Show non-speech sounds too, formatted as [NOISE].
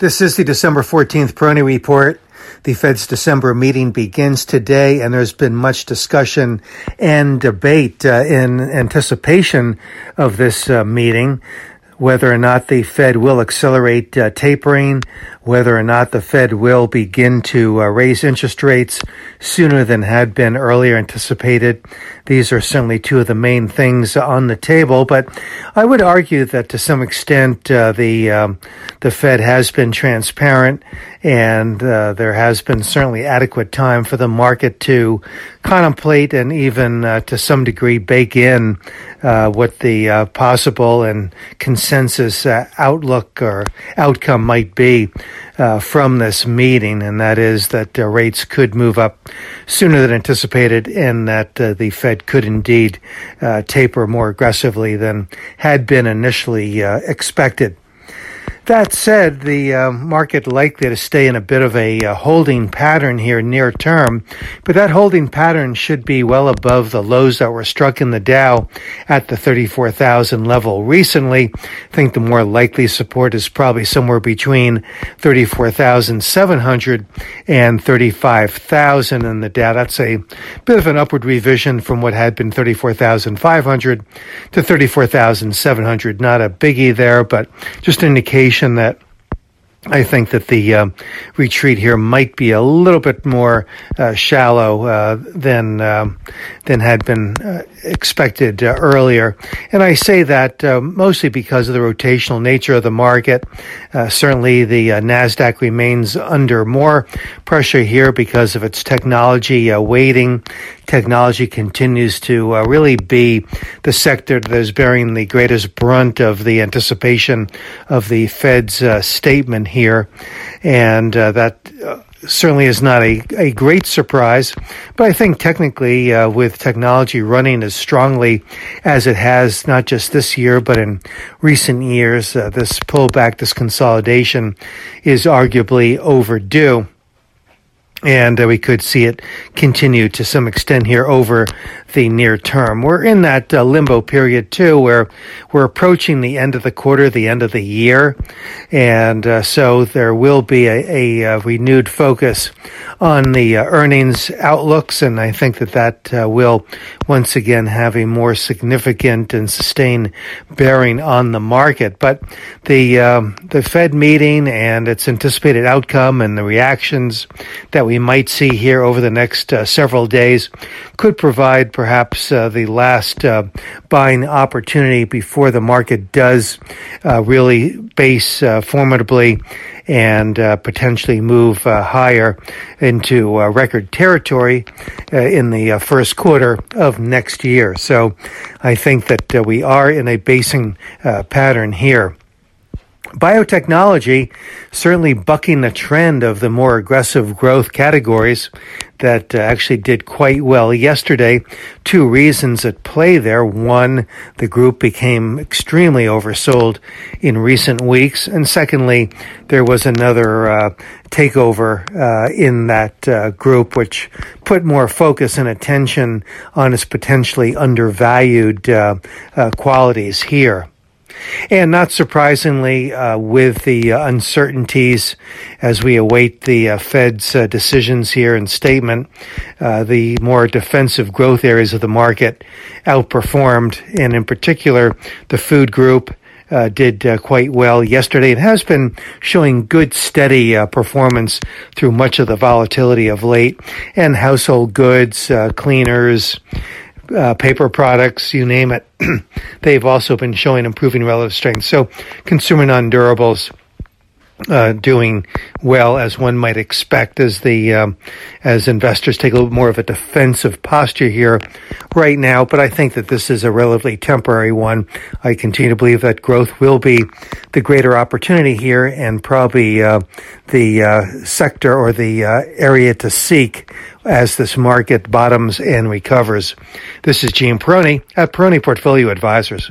This is the December 14th Peroni Report. The Fed's December meeting begins today, and there's been much discussion and debate uh, in anticipation of this uh, meeting whether or not the Fed will accelerate uh, tapering, whether or not the Fed will begin to uh, raise interest rates sooner than had been earlier anticipated. These are certainly two of the main things on the table, but I would argue that to some extent uh, the um, the Fed has been transparent, and uh, there has been certainly adequate time for the market to contemplate and even uh, to some degree bake in uh, what the possible and consensus outlook or outcome might be uh, from this meeting, and that is that uh, rates could move up sooner than anticipated, and that uh, the Fed could indeed uh, taper more aggressively than had been initially uh, expected. That said, the uh, market likely to stay in a bit of a uh, holding pattern here near term, but that holding pattern should be well above the lows that were struck in the Dow at the 34,000 level recently. I think the more likely support is probably somewhere between 34,700 and 35,000 in the Dow. That's a bit of an upward revision from what had been 34,500 to 34,700. Not a biggie there, but just an indication indication that I think that the uh, retreat here might be a little bit more uh, shallow uh, than um, than had been uh, expected uh, earlier, and I say that uh, mostly because of the rotational nature of the market. certainly, the Nasdaq remains under more pressure here because of its technology weighting. Technology continues to really be the sector that is bearing the greatest brunt of the anticipation of the Fed's statement here, and uh, that uh, certainly is not a, a great surprise. But I think technically, uh, with technology running as strongly as it has, not just this year, but in recent years, uh, this pullback, this consolidation is arguably overdue and uh, we could see it continue to some extent here over the near term. We're in that uh, limbo period too, where we're approaching the end of the quarter, the end of the year, and uh, so there will be a, a, a, renewed focus on the uh, earnings outlooks, and I think that that uh, will once again have a more significant and sustained bearing on the market. But the um, the Fed meeting and its anticipated outcome and the reactions that we might see here over the next uh, several days could provide perhaps uh, the last uh, buying opportunity before the market does uh, really base uh, formidably and potentially move higher into record territory in the first quarter of next year. So I think that we are in a basing pattern here biotechnology certainly bucking the trend of the more aggressive growth categories that uh, actually did quite well yesterday. Two reasons at play there. One, the group became extremely oversold in recent weeks. And secondly, there was another uh, takeover uh, in that uh, group, which put more focus and attention on its potentially undervalued uh, uh, qualities here. And not surprisingly, uh, with the uh, uncertainties as we await the uh, Fed's uh, decisions here and statement, uh, the more defensive growth areas of the market outperformed. And in particular, the food group did quite well yesterday. It has been showing good, steady performance through much of the volatility of late. And household goods, cleaners, uh, paper products, you name it, [CLEARS THROAT] they've also been showing improving relative strength. So consumer non-durables uh, doing well as one might expect as the um, as investors take a little more of a defensive posture here right now. But I think that this is a relatively temporary one. I continue to believe that growth will be the greater opportunity here, and probably uh, the uh, sector or the uh, area to seek as this market bottoms and recovers. This is Gene Peroni at Peroni Portfolio Advisors.